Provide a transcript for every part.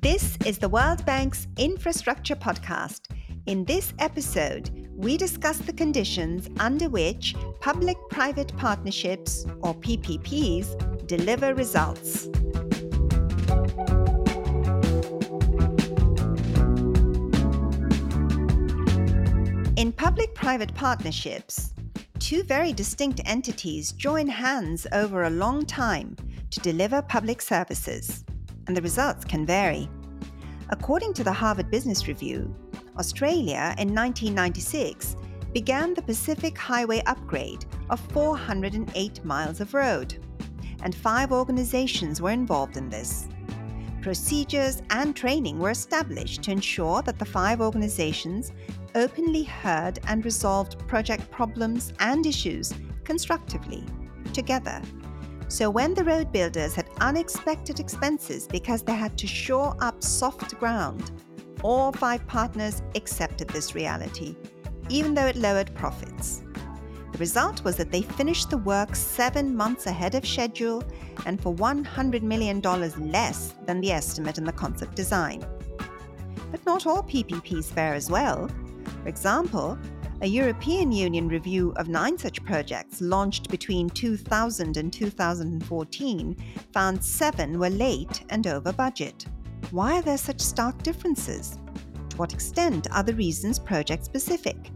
This is the World Bank's Infrastructure Podcast. In this episode, we discuss the conditions under which public private partnerships, or PPPs, deliver results. In public private partnerships, two very distinct entities join hands over a long time to deliver public services, and the results can vary. According to the Harvard Business Review, Australia in 1996 began the Pacific Highway upgrade of 408 miles of road, and five organizations were involved in this. Procedures and training were established to ensure that the five organizations openly heard and resolved project problems and issues constructively, together. So when the road builders had unexpected expenses because they had to shore up soft ground, all five partners accepted this reality, even though it lowered profits. The result was that they finished the work seven months ahead of schedule and for $100 million less than the estimate in the concept design. But not all PPPs fare as well. For example, a European Union review of nine such projects launched between 2000 and 2014 found seven were late and over budget. Why are there such stark differences? To what extent are the reasons project specific?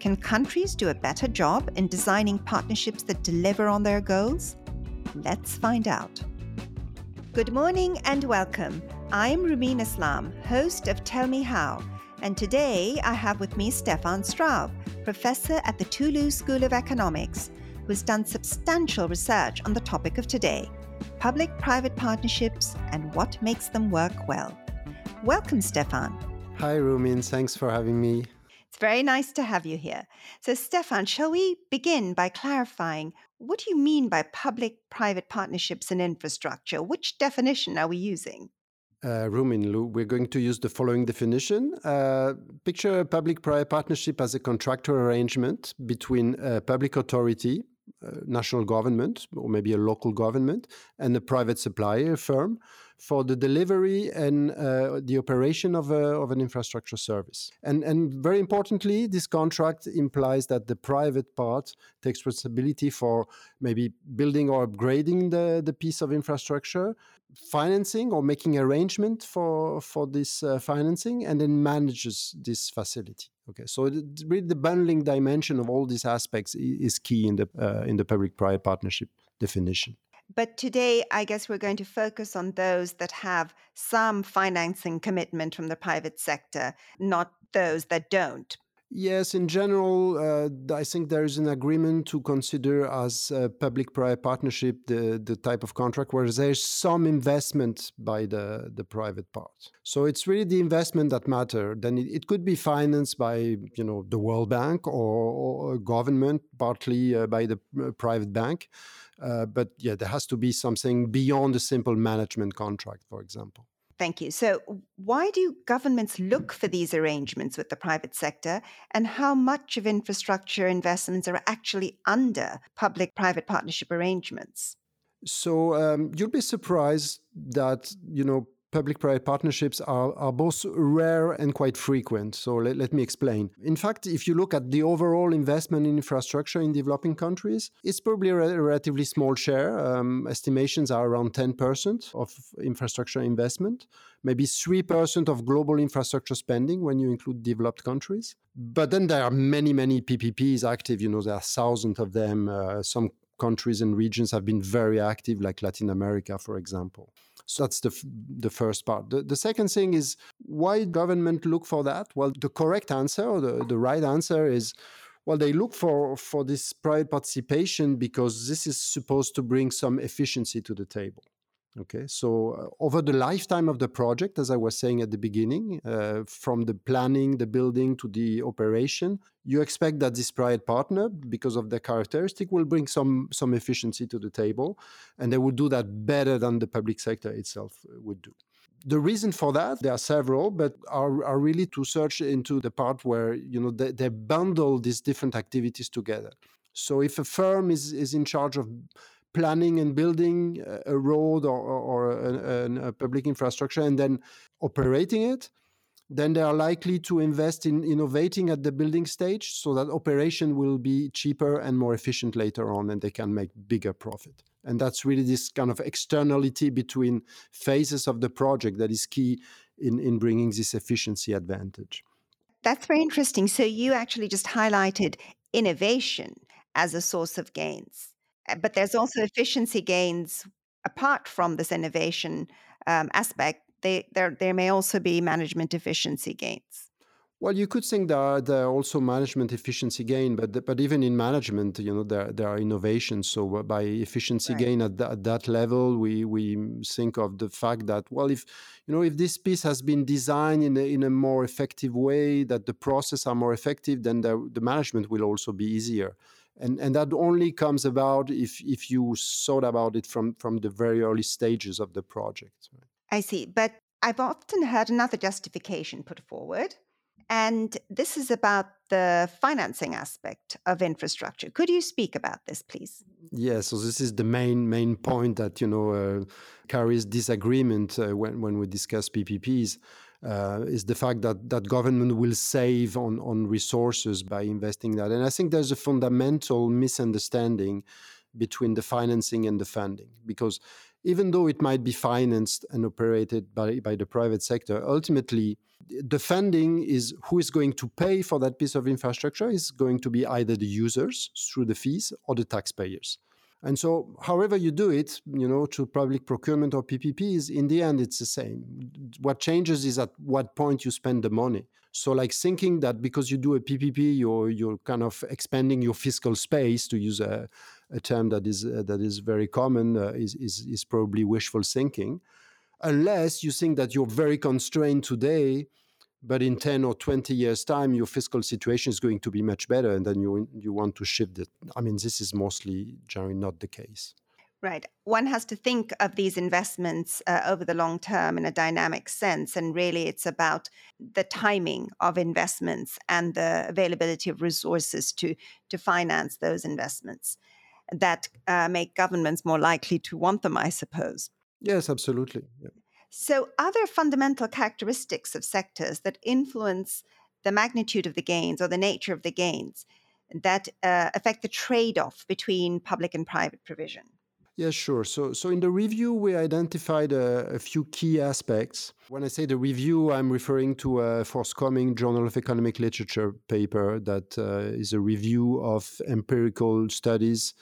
Can countries do a better job in designing partnerships that deliver on their goals? Let's find out. Good morning and welcome. I'm Roumeen Islam, host of Tell Me How and today I have with me Stéphane Straub, professor at the Toulouse School of Economics, who has done substantial research on the topic of today public private partnerships and what makes them work well. Welcome, Stéphane. Hi, Roumeen. Thanks for having me. It's very nice to have you here. So, Stéphane, shall we begin by clarifying what do you mean by public private partnerships in infrastructure? Which definition are we using? Uh, Roumeen, we're going to use the following definition. Uh, picture a public-private partnership as a contractual arrangement between a public authority, a national government, or maybe a local government, and a private supplier firm for the delivery and uh, the operation of, a, of an infrastructure service. And, and very importantly, this contract implies that the private part takes responsibility for maybe building or upgrading the, the piece of infrastructure, financing or making arrangement for, for this uh, financing, and then manages this facility. Okay, so the, really the bundling dimension of all these aspects is key in the uh, in the public-private partnership definition. But today, I guess we're going to focus on those that have some financing commitment from the private sector, not those that don't. Yes, in general, uh, I think there is an agreement to consider as a public-private partnership the, the type of contract where there's some investment by the, the private part. So it's really the investment that matter. Then it, it could be financed by you know the World Bank or, or government, partly uh, by the uh, private bank. Uh, but yeah, there has to be something beyond a simple management contract, for example. Thank you. So, why do governments look for these arrangements with the private sector, and how much of infrastructure investments are actually under public private partnership arrangements? So, um, you'll be surprised that, you know, public-private partnerships are, are both rare and quite frequent. So let, let me explain. In fact, if you look at the overall investment in infrastructure in developing countries, it's probably a relatively small share. Um, estimations are around 10% of infrastructure investment, maybe 3% of global infrastructure spending when you include developed countries. But then there are many, many PPPs active. You know, there are thousands of them. Uh, some countries and regions have been very active, like Latin America, for example. So that's the, f- the first part. The, the second thing is why government look for that? Well, the correct answer the, the right answer is well, they look for, for this private participation because this is supposed to bring some efficiency to the table. Okay, so uh, over the lifetime of the project, as I was saying at the beginning, uh, from the planning, the building to the operation, you expect that this private partner, because of their characteristic, will bring some some efficiency to the table, and they will do that better than the public sector itself uh, would do. The reason for that, there are several, but are, are really to search into the part where you know they, they bundle these different activities together. So if a firm is is in charge of planning and building a road or, or, a, a public infrastructure and then operating it, then they are likely to invest in innovating at the building stage so that operation will be cheaper and more efficient later on and they can make bigger profit. And that's really this kind of externality between phases of the project that is key in, in bringing this efficiency advantage. That's very interesting. So you actually just highlighted innovation as a source of gains. Uh, but there's also efficiency gains apart from this innovation um, aspect. They, there, there may also be management efficiency gains. Well, you could think there are, there are also management efficiency gain, but but even in management, you know, there there are innovations. So uh, by efficiency right. gain at, at that level, we we think of the fact that well, if you know if this piece has been designed in a, in a more effective way, that the process are more effective, then the, the management will also be easier and and that only comes about if if you thought about it from from the very early stages of the project i see. But i've often heard another justification put forward and this is about the financing aspect of infrastructure. Could you speak about this please? Yeah so this is the main main point that you know uh, carries disagreement uh, when when we discuss ppps uh, is the fact that that government will save on on resources by investing that. And I think there's a fundamental misunderstanding between the financing and the funding because even though it might be financed and operated by, by the private sector, ultimately the funding is who is going to pay for that piece of infrastructure is going to be either the users through the fees or the taxpayers. And so, however you do it, you know, to public procurement or PPPs, in the end, it's the same. What changes is at what point you spend the money. So, like thinking that because you do a PPP, you're you're kind of expanding your fiscal space, to use a, a term that is uh, that is very common, uh, is, is is probably wishful thinking, unless you think that you're very constrained today but in 10 or 20 years time your fiscal situation is going to be much better and then you you want to shift it. I mean this is mostly generally not the case. Right. One has to think of these investments uh, over the long term in a dynamic sense and really it's about the timing of investments and the availability of resources to to finance those investments that uh, make governments more likely to want them i suppose. Yes absolutely. Yeah. So, other fundamental characteristics of sectors that influence the magnitude of the gains or the nature of the gains that uh, affect the trade off between public and private provision? Yeah, sure. So, so in the review, we identified a, a, few key aspects. When I say the review, I'm referring to a forthcoming Journal of Economic Literature paper that uh, is a review of empirical studies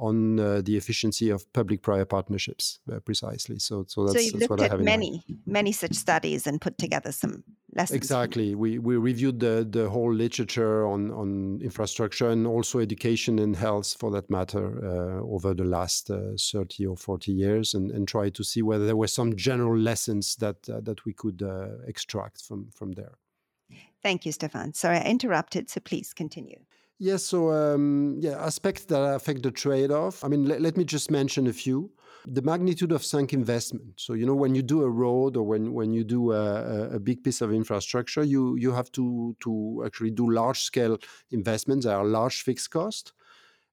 on uh, the efficiency of public-private partnerships, uh, precisely. So, so that's, so you've that's looked at many, many such studies and put together some lessons. Exactly. We we reviewed the the whole literature on on infrastructure and also education and health, for that matter, uh, over the last uh, thirty or forty years, and and try to see whether there were some general lessons that uh, that we could uh, extract from from there. Thank you, Stéphane. Sorry, I interrupted, so please continue. Yes, so um, yeah, aspects that affect the trade-off. I mean, let, let me just mention a few. The magnitude of sunk investment. So you know, when you do a road or when when you do a, a big piece of infrastructure, you you have to to actually do large-scale investments. There are large fixed costs,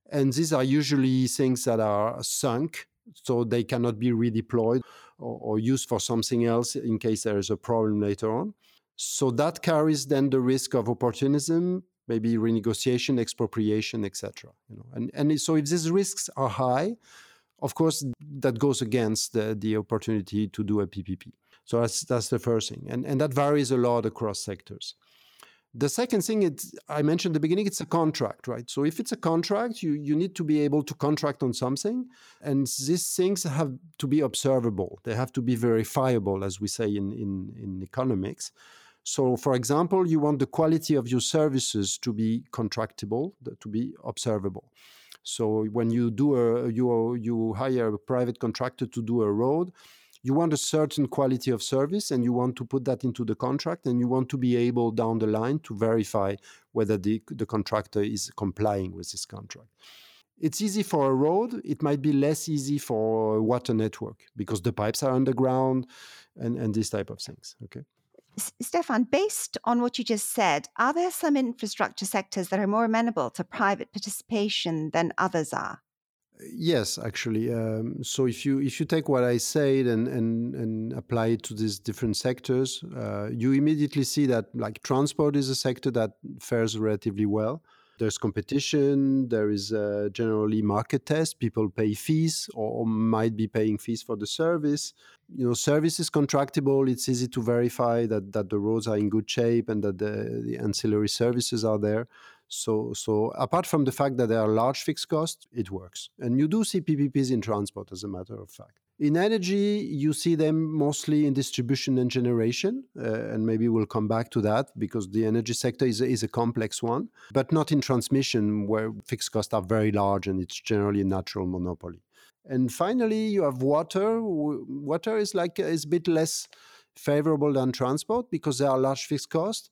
and these are usually things that are sunk, so they cannot be redeployed or, or used for something else in case there is a problem later on. So that carries then the risk of opportunism, maybe renegotiation, expropriation, etc. You know, and and so if these risks are high, of course that goes against the, the opportunity to do a PPP. So that's that's the first thing, and and that varies a lot across sectors. The second thing it's, I mentioned at the beginning, it's a contract, right? So if it's a contract, you, you need to be able to contract on something. And these things have to be observable. They have to be verifiable, as we say in, in, in economics. So, for example, you want the quality of your services to be contractable, to be observable. So, when you do a you you hire a private contractor to do a road, you want a certain quality of service, and you want to put that into the contract, and you want to be able down the line to verify whether the the contractor is complying with this contract. It's easy for a road. It might be less easy for a water network because the pipes are underground, and and these type of things. Okay. Stéphane, based on what you just said, are there some infrastructure sectors that are more amenable to private participation than others are? Yes, actually. Um, so if you if you take what I said and and, and apply it to these different sectors, uh, you immediately see that like transport is a sector that fares relatively well. There's competition. There is generally market test. People pay fees or, or, might be paying fees for the service. You know, service is contractable, It's easy to verify that that the roads are in good shape and that the, the ancillary services are there. So, so apart from the fact that there are large fixed costs, it works. And you do see PPPs in transport, as a matter of fact. In energy, you see them mostly in distribution and generation, uh, and maybe we'll come back to that because the energy sector is a, is a complex one, but not in transmission where fixed costs are very large and it's generally a natural monopoly. And finally, you have water. Water is like is a bit less favorable than transport because there are large fixed costs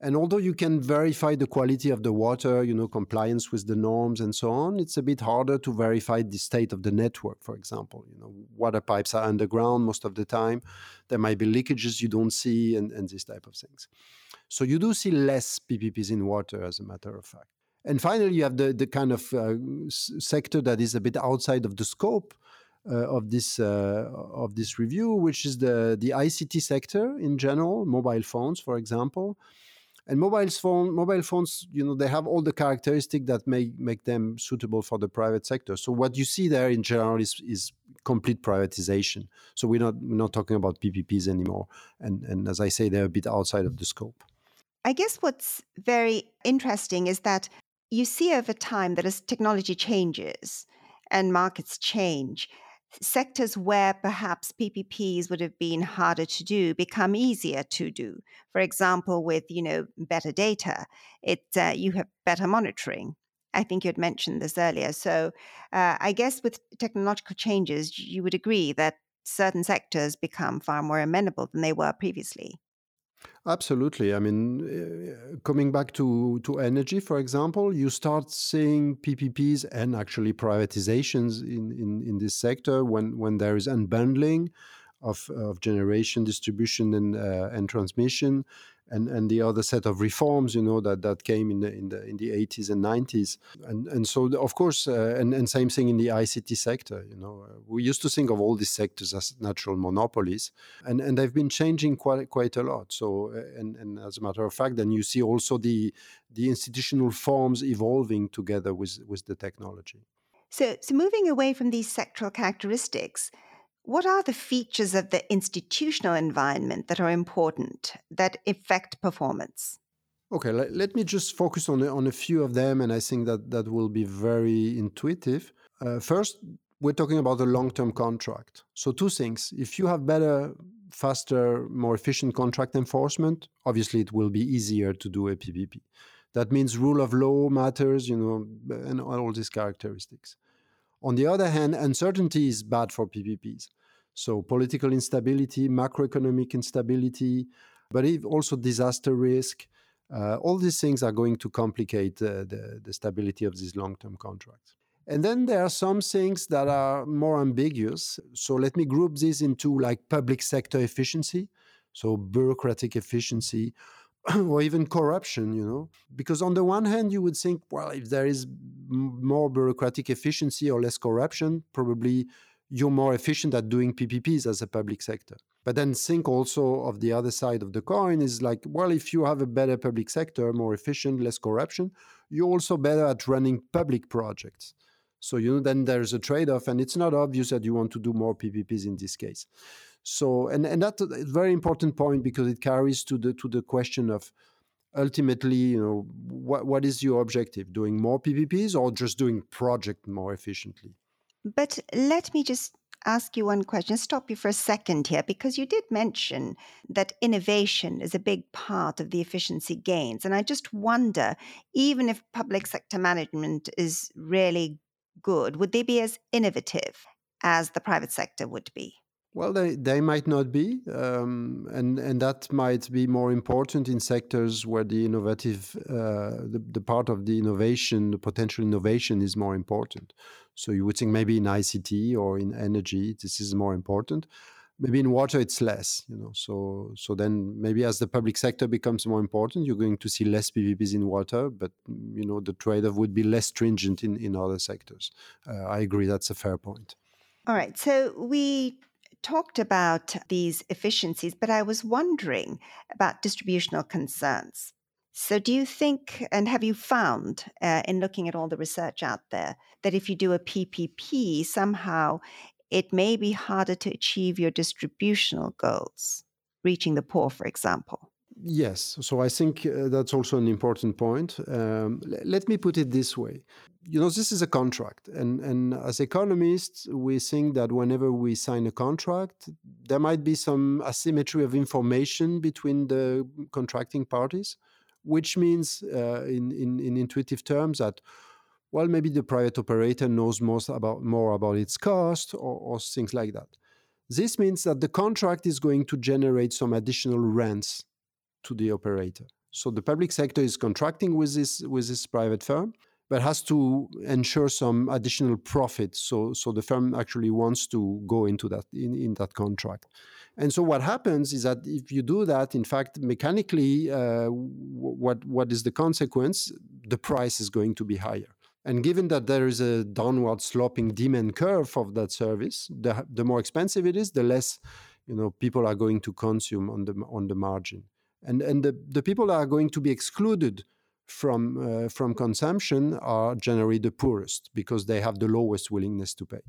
and although you can verify the quality of the water, you know, compliance with the norms and so on, it's a bit harder to verify the state of the network, for example. You know, water pipes are underground most of the time. There might be leakages you don't see and, and this type of things. So you do see less PPPs in water, as a matter of fact. And finally, you have the, the kind of uh, sector that is a bit outside of the scope uh, of this uh, of this review, which is the the ICT sector in general, mobile phones, for example and mobile phone mobile phones you know they have all the characteristics that make make them suitable for the private sector. So what you see there in general is, is complete privatization. So we're not we're not talking about ppps anymore. And and as i say they're a bit outside of the scope. I guess what's very interesting is that you see over time that as technology changes and markets change sectors where perhaps PPPs would have been harder to do become easier to do. For example, with you know better data, it uh, you have better monitoring. I think you had mentioned this earlier. So uh, I guess with technological changes, you would agree that certain sectors become far more amenable than they were previously. Absolutely. I mean, uh, coming back to, to energy, for example, you start seeing PPPs and actually privatizations in, in, in this sector when, when there is unbundling of, of generation, distribution, and, uh, and transmission and and the other set of reforms, you know, that that came in the in the in the 80s and 90s, and and so of course, uh, and and same thing in the ICT sector. You know, uh, we used to think of all these sectors as natural monopolies, and and they've been changing quite quite a lot. So, uh, and and as a matter of fact, then you see also the the institutional forms evolving together with with the technology. So, so moving away from these sectoral characteristics, what are the features of the institutional environment that are important that affect performance? Okay, let, let me just focus on, on a few of them, and I think that that will be very intuitive. Uh, first, we're talking about a long term contract. So, two things. If you have better, faster, more efficient contract enforcement, obviously it will be easier to do a PPP. That means rule of law matters, you know, and all these characteristics. On the other hand, uncertainty is bad for PPPs. So political instability, macroeconomic instability, but also disaster risk. Uh, all these things are going to complicate uh, the, the stability of these long-term contracts. And then there are some things that are more ambiguous. So let me group these into like public sector efficiency, so bureaucratic efficiency, or even corruption, you know. Because on the one hand, you would think, well, if there is more bureaucratic efficiency or less corruption, probably you're more efficient at doing PPPs as a public sector. But then think also of the other side of the coin is like, well, if you have a better public sector, more efficient, less corruption, you're also better at running public projects. So you know, then there's a trade-off, and it's not obvious that you want to do more PPPs in this case. So, and and that's a very important point because it carries to the to the question of ultimately, you know, what what is your objective? Doing more PPPs or just doing project more efficiently? But let me just ask you one question, stop you for a second here, because you did mention that innovation is a big part of the efficiency gains. And I just wonder, even if public sector management is really good, would they be as innovative as the private sector would be? Well, they, they might not be, um, and and that might be more important in sectors where the innovative, uh, the, the part of the innovation, the potential innovation is more important. So you would think maybe in ICT or in energy, this is more important. maybe in water it's less you know so so then maybe as the public sector becomes more important you're going to see less ppps in water but you know the trade-off would be less stringent in in other sectors. Uh, i agree that's a fair point. All right so we talked about these efficiencies but i was wondering about distributional concerns so, do you think, and have you found uh, in looking at all the research out there, that if you do a PPP, somehow it may be harder to achieve your distributional goals, reaching the poor, for example. Yes, so I think uh, that's also an important point. Um, l- let me put it this way. You know, this is a contract, and, and as economists, we think that whenever we sign a contract, there might be some asymmetry of information between the contracting parties, which means, uh, in, in, in intuitive terms, that well, maybe the private operator knows most about, more about its cost or, or things like that. This means that the contract is going to generate some additional rents to the operator. So the public sector is contracting with this with this private firm, but has to ensure some additional profit. So so the firm actually wants to go into that in, in that contract. And so what happens is that if you do that, in fact, mechanically, uh, what what is the consequence? The price is going to be higher. And given that there is a downward sloping demand curve of that service, the, the more expensive it is, the less you know people are going to consume on the on the margin. And and the, the people that are going to be excluded from uh, from consumption are generally the poorest because they have the lowest willingness to pay.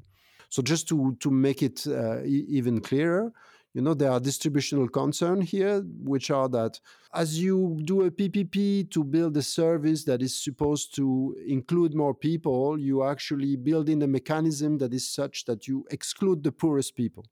So just to to make it uh, e- even clearer, you know there are distributional concerns here which are that as you do a ppp to build a service that is supposed to include more people you actually build in a mechanism that is such that you exclude the poorest people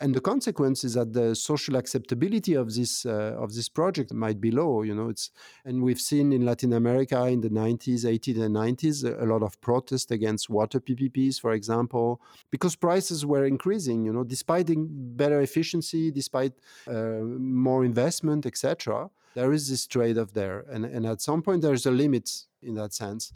and the consequence is that the social acceptability of this uh, of this project might be low you know it's and we've seen in latin america in the 90s 80s and 90s a lot of protest against water ppps for example because prices were increasing you know despite better efficiency despite uh, more investment etc there is this trade-off there. And, and at some point there's a limit in that sense.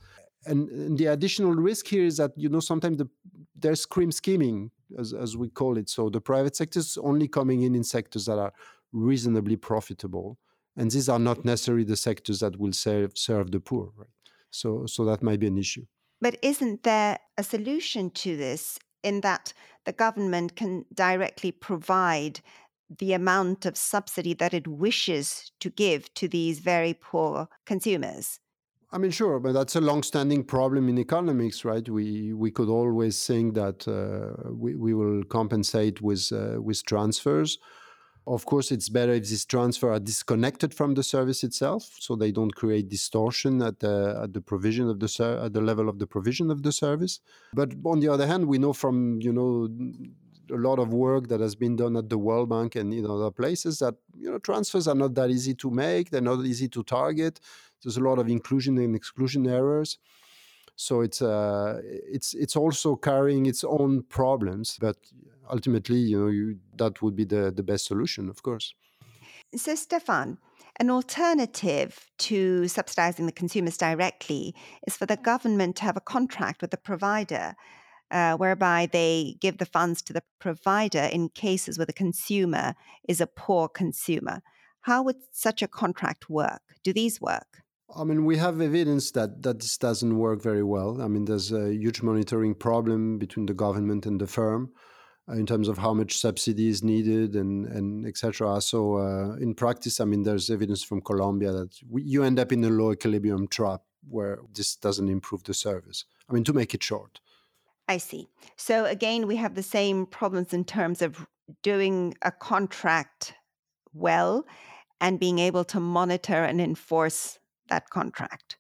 And, the additional risk here is that you know sometimes the, there's cream skimming as, as we call it. So the private sector is only coming in in sectors that are reasonably profitable, and these are not mm-hmm. necessarily the sectors that will serve serve the poor. Right. So so that might be an issue. But isn't there a solution to this in that the government can directly provide the amount of subsidy that it wishes to give to these very poor consumers? I mean, sure, but that's a long-standing problem in economics, right? We we could always think that uh, we we will compensate with uh, with transfers. Of course, it's better if these transfers are disconnected from the service itself, so they don't create distortion at the at the provision of the ser- at the level of the provision of the service. But on the other hand, we know from you know a lot of work that has been done at the World Bank and in other places that you know transfers are not that easy to make. They're not easy to target. There's a lot of inclusion and exclusion errors. So it's uh, it's it's also carrying its own problems, but ultimately, you know, you, that would be the the best solution, of course. So, Stéphane, an alternative to subsidizing the consumers directly is for the government to have a contract with the provider uh, whereby they give the funds to the provider in cases where the consumer is a poor consumer. How would such a contract work? Do these work? I mean, we have evidence that, that this doesn't work very well. I mean, there's a huge monitoring problem between the government and the firm uh, in terms of how much subsidy is needed and, and etc. So, uh, in practice, I mean, there's evidence from Colombia that we, you end up in a low equilibrium trap where this doesn't improve the service. I mean, to make it short. I see. So again, we have the same problems in terms of doing a contract well and being able to monitor and enforce that contract.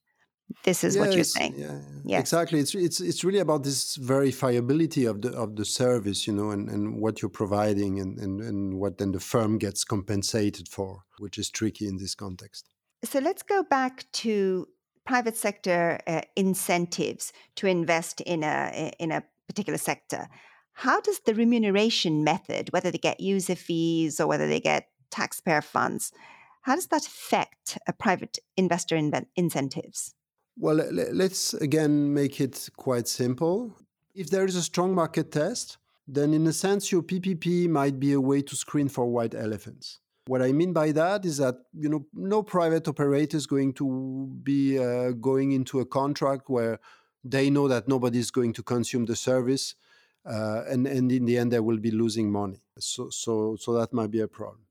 This is yes, what you're saying. Yeah, yes. exactly. It's it's it's really about this verifiability of the of the service, you know, and, and what you're providing and, and, and what then the firm gets compensated for, which is tricky in this context. So let's go back to private sector uh, incentives to invest in a in a particular sector. How does the remuneration method, whether they get user fees or whether they get taxpayer funds, how does that affect private investor in- incentives? Well, let's again make it quite simple. If there is a strong market test, then in a sense your PPP might be a way to screen for white elephants. What I mean by that is that you know no private operator is going to be uh, going into a contract where they know that nobody is going to consume the service, uh, and and in the end they will be losing money. So so so that might be a problem.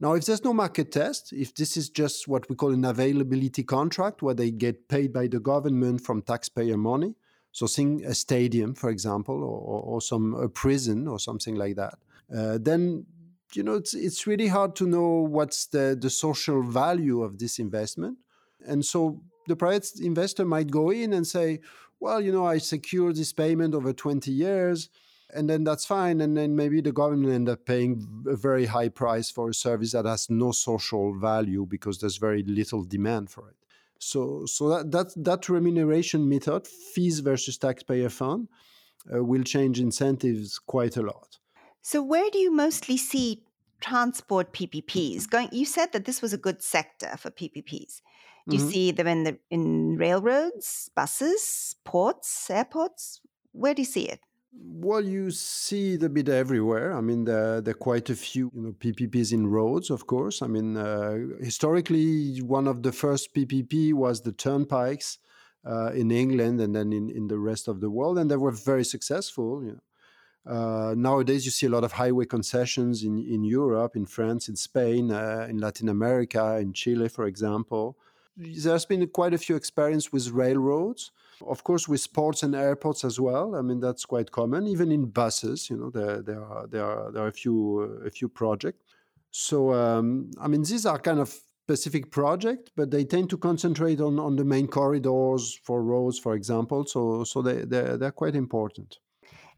Now, if there's no market test, if this is just what we call an availability contract where they get paid by the government from taxpayer money, so think a stadium, for example, or, or some a prison or something like that, uh, then you know it's it's really hard to know what's the the social value of this investment, and so the private investor might go in and say, well, you know, I secure this payment over 20 years and then that's fine. And then maybe the government end up paying a very high price for a service that has no social value because there's very little demand for it. So, so that that, that remuneration method, fees versus taxpayer fund, uh, will change incentives quite a lot. So, where do you mostly see transport PPPs going? You said that this was a good sector for PPPs. Do you mm-hmm. see them in the in railroads, buses, ports, airports? Where do you see it? Well, you see it a bit everywhere. I mean, there, there are quite a few you know, PPPs in roads, of course. I mean, uh, historically, one of the first PPP was the turnpikes uh, in England and then in, in the rest of the world, and they were very successful. You know. Uh, nowadays, you see a lot of highway concessions in, in Europe, in France, in Spain, uh, in Latin America, in Chile, for example. There's been quite a few experience with railroads. Of course, with ports and airports as well. I mean, that's quite common. Even in buses, you know, there, there are there are there are a few a few projects. So, um, I mean, these are kind of specific project, but they tend to concentrate on, on the main corridors for roads, for example. So, so they they're, they're quite important.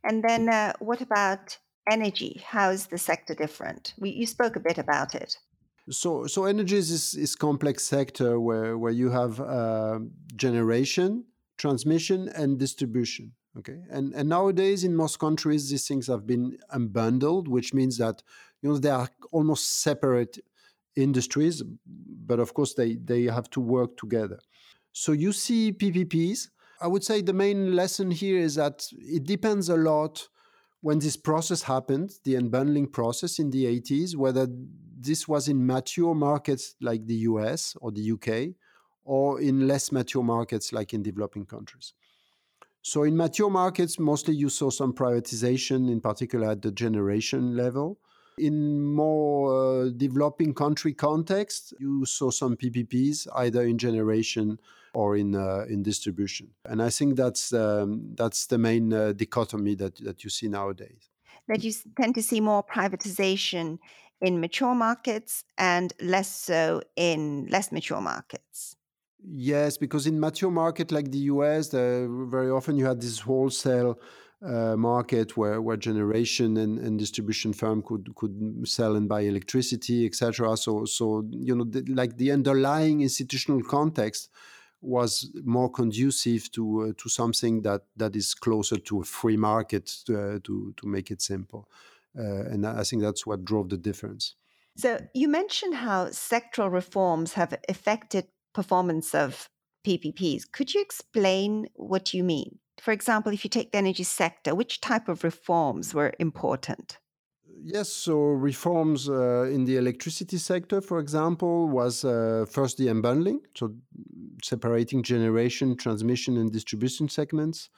And then, uh, what about energy? How is the sector different? We, you spoke a bit about it. So, so energy is is complex sector where where you have uh, generation, transmission and distribution. Okay, and and nowadays in most countries these things have been unbundled, which means that you know they are almost separate industries, but of course they they have to work together. So you see PPPs. I would say the main lesson here is that it depends a lot when this process happened, the unbundling process in the 80s, whether this was in mature markets like the US or the UK, or in less mature markets like in developing countries. So in mature markets, mostly you saw some privatization, in particular at the generation level. In more uh, developing country context, you saw some PPPs either in generation or in uh, in distribution, and I think that's um, that's the main uh, dichotomy that that you see nowadays. That you tend to see more privatization in mature markets and less so in less mature markets. Yes, because in mature market like the US, very often you had this wholesale uh, market where, where generation and, and distribution firm could could sell and buy electricity, etc. So so you know the, like the underlying institutional context was more conducive to uh, to something that that is closer to a free market to uh, to, to make it simple, uh, and I think that's what drove the difference. So you mentioned how sectoral reforms have affected performance of PPPs. Could you explain what you mean? For example, if you take the energy sector, which type of reforms were important? Yes, so reforms uh, in the electricity sector, for example, was uh, first the unbundling, so separating generation, transmission, and distribution segments.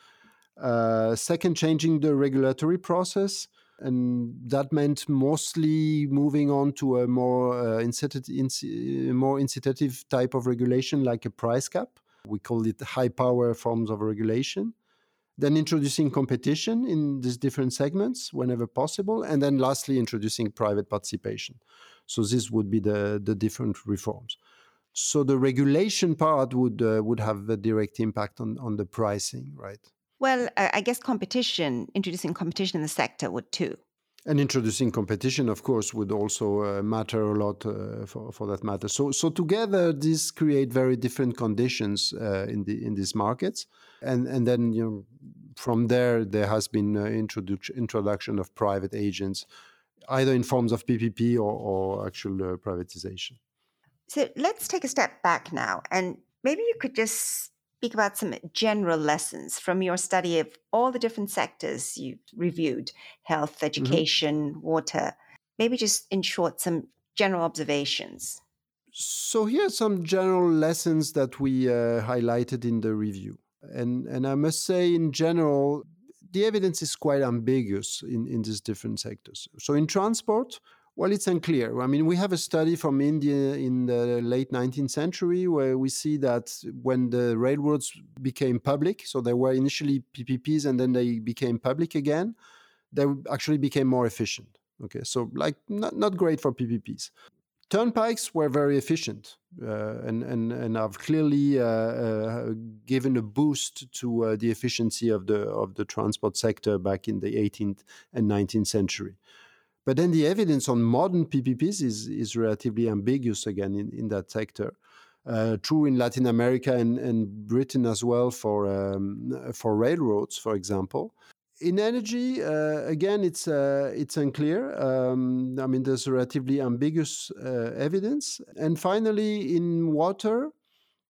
Uh, second, changing the regulatory process and that meant mostly moving on to a more uh, incitative, more incitative type of regulation, like a price cap. We call it high power forms of regulation. Then introducing competition in these different segments whenever possible, and then lastly introducing private participation. So this would be the the different reforms. So the regulation part would uh, would have a direct impact on on the pricing, right? Well, I guess competition, introducing competition in the sector would too. And introducing competition, of course, would also uh, matter a lot uh, for, for that matter. So, so together, these create very different conditions uh, in the in these markets, and and then you know, from there there has been uh, introduction introduction of private agents, either in forms of PPP or, or actual uh, privatization. So let's take a step back now, and maybe you could just speak about some general lessons from your study of all the different sectors you've reviewed health, mm-hmm. education, mm-hmm. water. Maybe just in short, some general observations. So, here are some general lessons that we uh, highlighted in the review. And, and I must say, in general, the evidence is quite ambiguous in, in these different sectors. So, in transport, well, it's unclear. I mean, we have a study from India in the late 19th century where we see that when the railroads became public, so they were initially PPPs and then they became public again, they actually became more efficient. Okay, so like not, not great for PPPs. Turnpikes were very efficient uh, and, and, and have clearly uh, uh, given a boost to uh, the efficiency of the, of the transport sector back in the 18th and 19th century. But then the evidence on modern PPPs is, is relatively ambiguous again in, in that sector. Uh, true in Latin America and, and Britain as well for um, for railroads, for example. In energy, uh, again, it's uh, it's unclear. Um, I mean, there's relatively ambiguous uh, evidence. And finally, in water,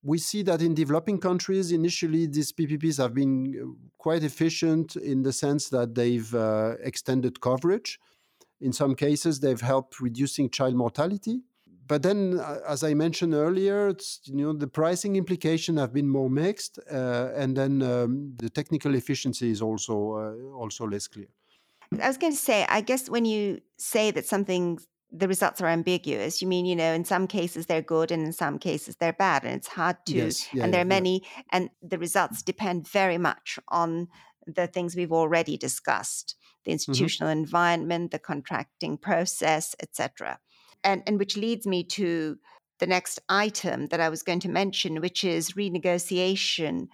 we see that in developing countries, initially these PPPs have been quite efficient in the sense that they've uh, extended coverage. In some cases, they've helped reducing child mortality. But then, uh, as I mentioned earlier, you know the pricing implication have been more mixed, uh, and then um, the technical efficiency is also uh, also less clear. I was going to say, I guess when you say that something the results are ambiguous. You mean, you know, in some cases they're good and in some cases they're bad. And it's hard to, yes, yeah, and there are many, yeah. and the results depend very much on the things we've already discussed the mm-hmm. institutional mm-hmm. environment, the contracting process, etc. And, and which leads me to the next item that I was going to mention, which is renegotiation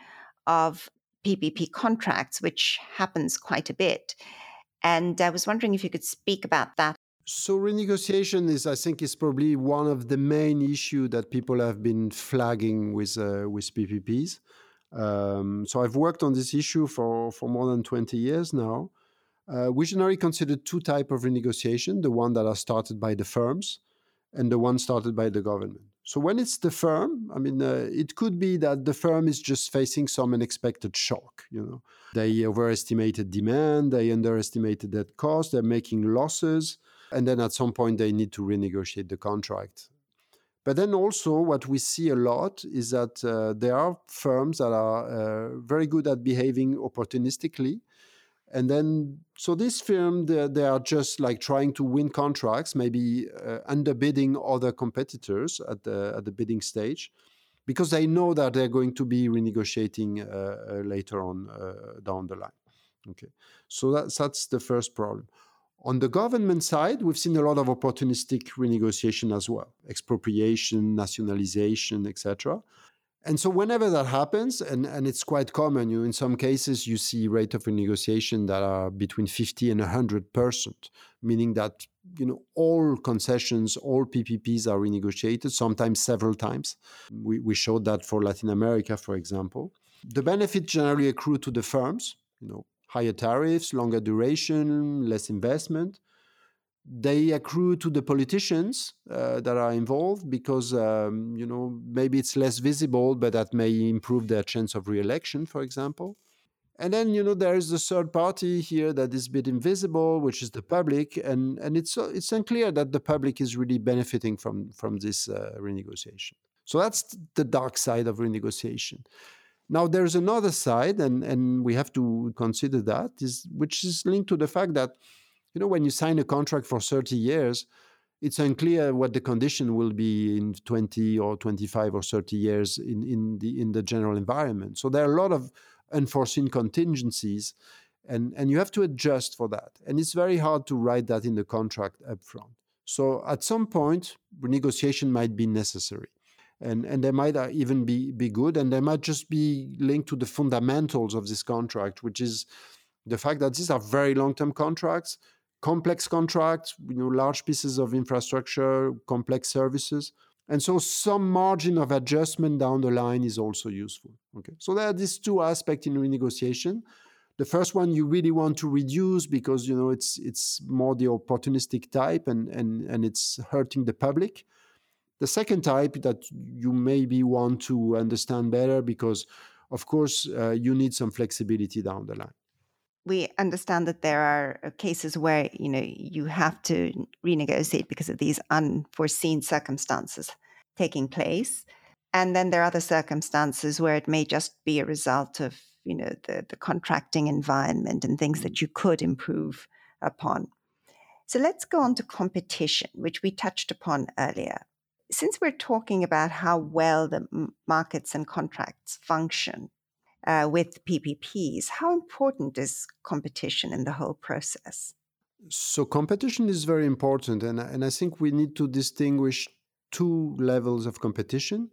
of PPP contracts, which happens quite a bit. And I was wondering if you could speak about that. So renegotiation is, I think, is probably one of the main issue that people have been flagging with uh, with PPPs. Um, so I've worked on this issue for for more than twenty years now, uh, we generally consider two type of renegotiation: the one that are started by the firms, and the one started by the government. So when it's the firm, I mean, uh, it could be that the firm is just facing some unexpected shock. You know, they overestimated demand, they underestimated that cost, they're making losses, and then at some point they need to renegotiate the contract. But then also, what we see a lot is that uh, there are firms that are uh, very good at behaving opportunistically and then so this firm they, are just like trying to win contracts maybe uh, underbidding other competitors at the at the bidding stage because they know that they're going to be renegotiating uh, uh, later on uh, down the line. Okay. So that's that's the first problem. On the government side we've seen a lot of opportunistic renegotiation as well. Expropriation nationalization etc and so whenever that happens, and, and it's quite common, you in some cases you see rate of renegotiation that are between 50 and 100 percent, meaning that you know all concessions, all PPPs are renegotiated, sometimes several times. We, we showed that for Latin America, for example. The benefit generally accrue to the firms, you know, higher tariffs, longer duration, less investment they accrue to the politicians uh, that are involved because um, you know maybe it's less visible but that may improve their chance of re-election for example. And then you know there is the third party here that is a bit invisible which is the public. And and it's it's unclear that the public is really benefiting from from this uh, renegotiation. So that's the dark side of renegotiation. Now there's another side and and we have to consider that is which is linked to the fact that you know, when you sign a contract for 30 years, it's unclear what the condition will be in 20 or 25 or 30 years in, in the in the general environment. So there are a lot of unforeseen contingencies and, and you have to adjust for that. And it's very hard to write that in the contract upfront. So at some point, renegotiation might be necessary. And, and they might uh, even be, be good, and they might just be linked to the fundamentals of this contract, which is the fact that these are very long term contracts complex contracts, you know, large pieces of infrastructure, complex services. And so some margin of adjustment down the line is also useful. Okay. So there are these two aspects in renegotiation. The first one you really want to reduce because you know it's it's more the opportunistic type and and, and it's hurting the public. The second type that you maybe want to understand better because of course, uh, you need some flexibility down the line. We understand that there are uh, cases where you know you have to renegotiate because of these unforeseen circumstances taking place, and then there are other circumstances where it may just be a result of you know the, the contracting environment and things that you could improve upon. So let's go on to competition, which we touched upon earlier. Since we're talking about how well the markets and contracts function uh, with PPPs, how important is competition in the whole process? So, competition is very important, and, and I think we need to distinguish two levels of competition.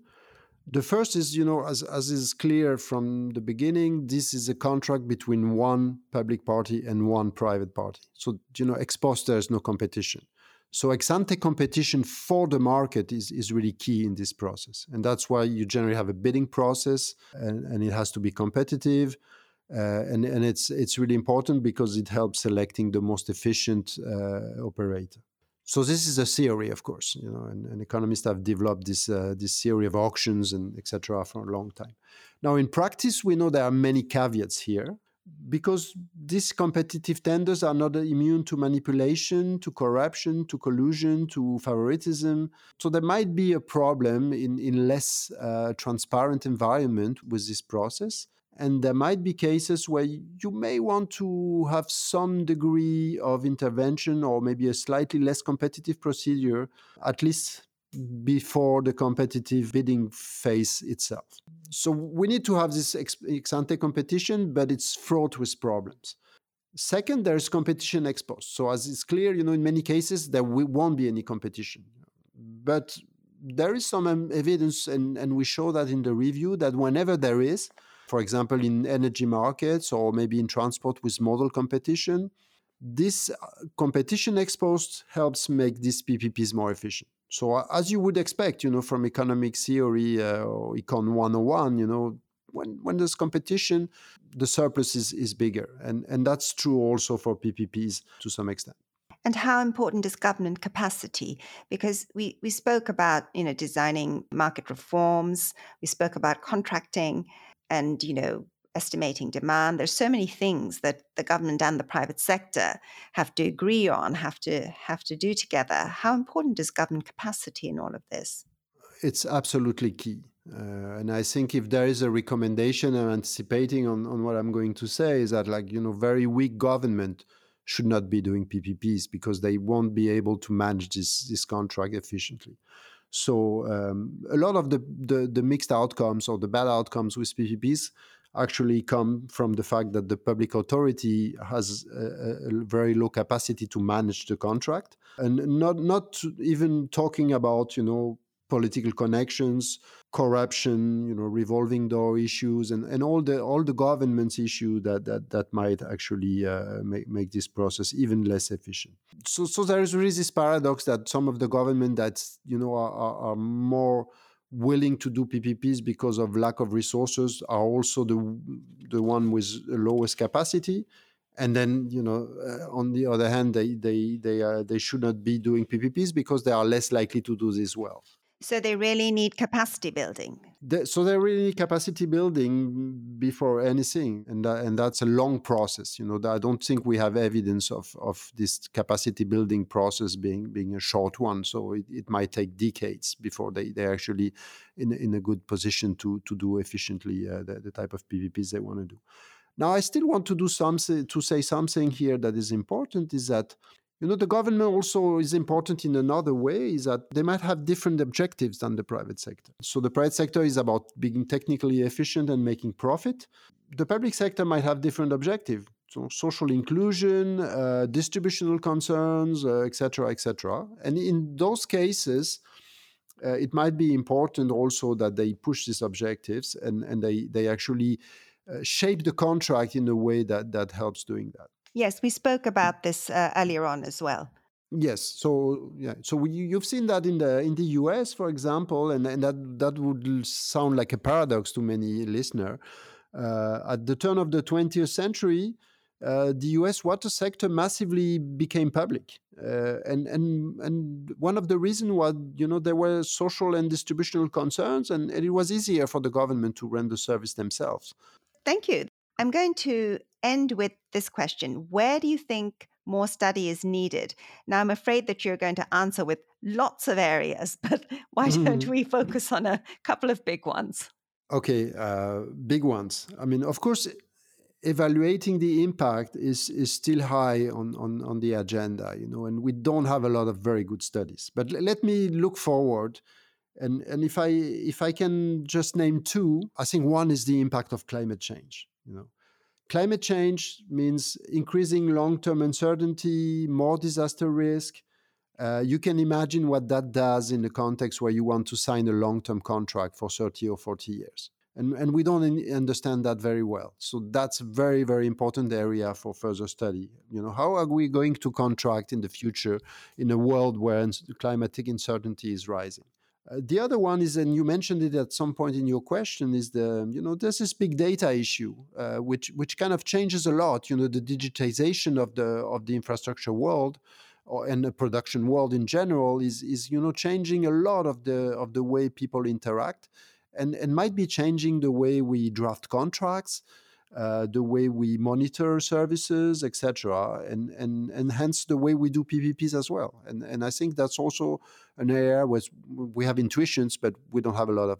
The first is, you know, as, as is clear from the beginning, this is a contract between one public party and one private party. So, you know, ex post, there is no competition. So ex ante competition for the market is, is really key in this process. And that's why you generally have a bidding process and, and it has to be competitive. Uh, and and it's, it's really important because it helps selecting the most efficient uh, operator. So this is a theory, of course, you know, and, and economists have developed this uh, this theory of auctions and etc. for a long time. Now, in practice, we know there are many caveats here because these competitive tenders are not immune to manipulation, to corruption, to collusion, to favoritism. So there might be a problem in in less uh, transparent environment with this process. And there might be cases where you may want to have some degree of intervention or maybe a slightly less competitive procedure, at least before the competitive bidding phase itself. So we need to have this ex, ante competition, but it's fraught with problems. Second, there's competition ex post. So as it's clear, you know, in many cases there won't be any competition. But there is some evidence, and, and we show that in the review, that whenever there is, for example, in energy markets or maybe in transport with model competition. This uh, competition ex post helps make these PPPs more efficient. So, as you would expect, you know, from economic theory uh, or Econ 101, you know, when, when there's competition, the surplus is, is bigger. And, and that's true also for PPPs to some extent and how important is government capacity because we, we spoke about you know designing market reforms we spoke about contracting and you know estimating demand. There's so many things that the government and the private sector have to agree on have to have to do together. How important is government capacity in all of this? It's absolutely key uh, and I think if there is a recommendation, I'm anticipating on, on what I'm going to say, is that like you know, very weak government should not be doing PPPs because they won't be able to manage this this contract efficiently. So um, a lot of the, the, the mixed outcomes or the bad outcomes with PPPs actually come from the fact that the public authority has a, a, very low capacity to manage the contract and not not even talking about you know political connections, corruption, you know, revolving door issues, and, and all the all the government's issue that that that might actually uh, make make this process even less efficient. So so there is really this paradox that some of the government that you know are, are, are more willing to do PPPs because of lack of resources are also the the one with the lowest capacity. And then you know uh, on the other hand they they they uh, they should not be doing PPPs because they are less likely to do this well so they really need capacity building. So they really need capacity building before anything, and and that's a long process. You know, I don't think we have evidence of of this capacity building process being being a short one. So it, it might take decades before they they actually in in a good position to to do efficiently uh, the, the type of PPPs they want to do. Now, I still want to do something to say something here that is important is that you know, the government also is important in another way is that they might have different objectives than the private sector. So the private sector is about being technically efficient and making profit. The public sector might have different objectives. So social inclusion, uh, distributional concerns, etc., uh, etc. Et and in those cases, uh, it might be important also that they push these objectives and, and they, they actually uh, shape the contract in a way that, that helps doing that. Yes, we spoke about this uh, earlier on as well. Yes, so yeah, so we, you've seen that in the in the U.S., for example, and, and that that would sound like a paradox to many listener. Uh, at the turn of the 20th century, uh, the U.S. water sector massively became public, uh, and and and one of the reasons was you know there were social and distributional concerns, and, and it was easier for the government to run the service themselves. Thank you. I'm going to end with this question: Where do you think more study is needed? Now, I'm afraid that you're going to answer with lots of areas, but why don't mm-hmm. we focus on a couple of big ones? Okay, uh, big ones. I mean, of course, evaluating the impact is is still high on, on on the agenda you know and we don't have a lot of very good studies but l- let me look forward and and if i if i can just name two i think one is the impact of climate change you know. Climate change means increasing long-term uncertainty more disaster risk. Uh, you can imagine what that does in the context where you want to sign a long-term contract for 30 or 40 years. And, and we don't understand that very well. So that's a very very important area for further study. You know how are we going to contract in the future in a world where climatic uncertainty is rising uh, the other one is and you mentioned it at some point in your question is the you know there's this big data issue uh, which which kind of changes a lot you know the digitization of the of the infrastructure world or, and the production world in general is is you know changing a lot of the of the way people interact and, and might be changing the way we draft contracts, uh, the way we monitor services, etc., and, and and hence the way we do PPPs as well. And and I think that's also an area where we have intuitions, but we don't have a lot of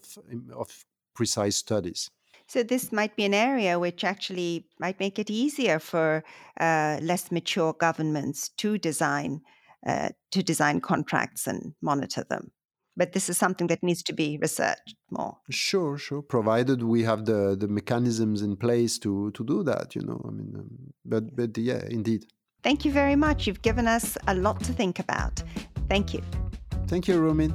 of precise studies. So this might be an area which actually might make it easier for uh, less mature governments to design uh, to design contracts and monitor them but this is something that needs to be researched more. Sure sure provided we have the the mechanisms in place to to do that you know i mean um, but but yeah indeed. Thank you very much. You've given us a lot to think about. Thank you. Thank you Roumeen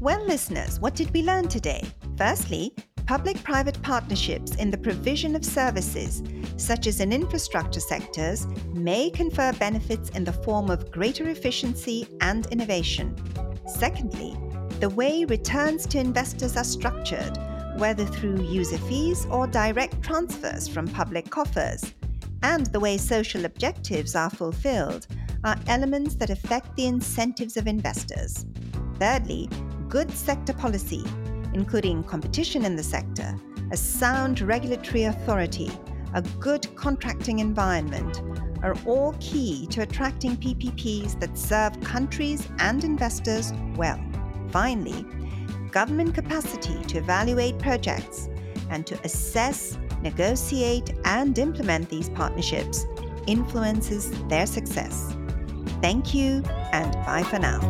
well listeners what did we learn today? Firstly public private partnerships in the provision of services, such as in infrastructure sectors, may confer benefits in the form of greater efficiency and innovation. Secondly, the way returns to investors are structured, whether through user fees or direct transfers from public coffers, and the way social objectives are fulfilled are elements that affect the incentives of investors. Thirdly, good sector policy, including competition in the sector, a sound regulatory authority, a good contracting environment, are all key to attracting PPPs that serve countries and investors well. Finally, government capacity to evaluate projects and to assess, negotiate, and implement these partnerships influences their success. Thank you, and bye for now.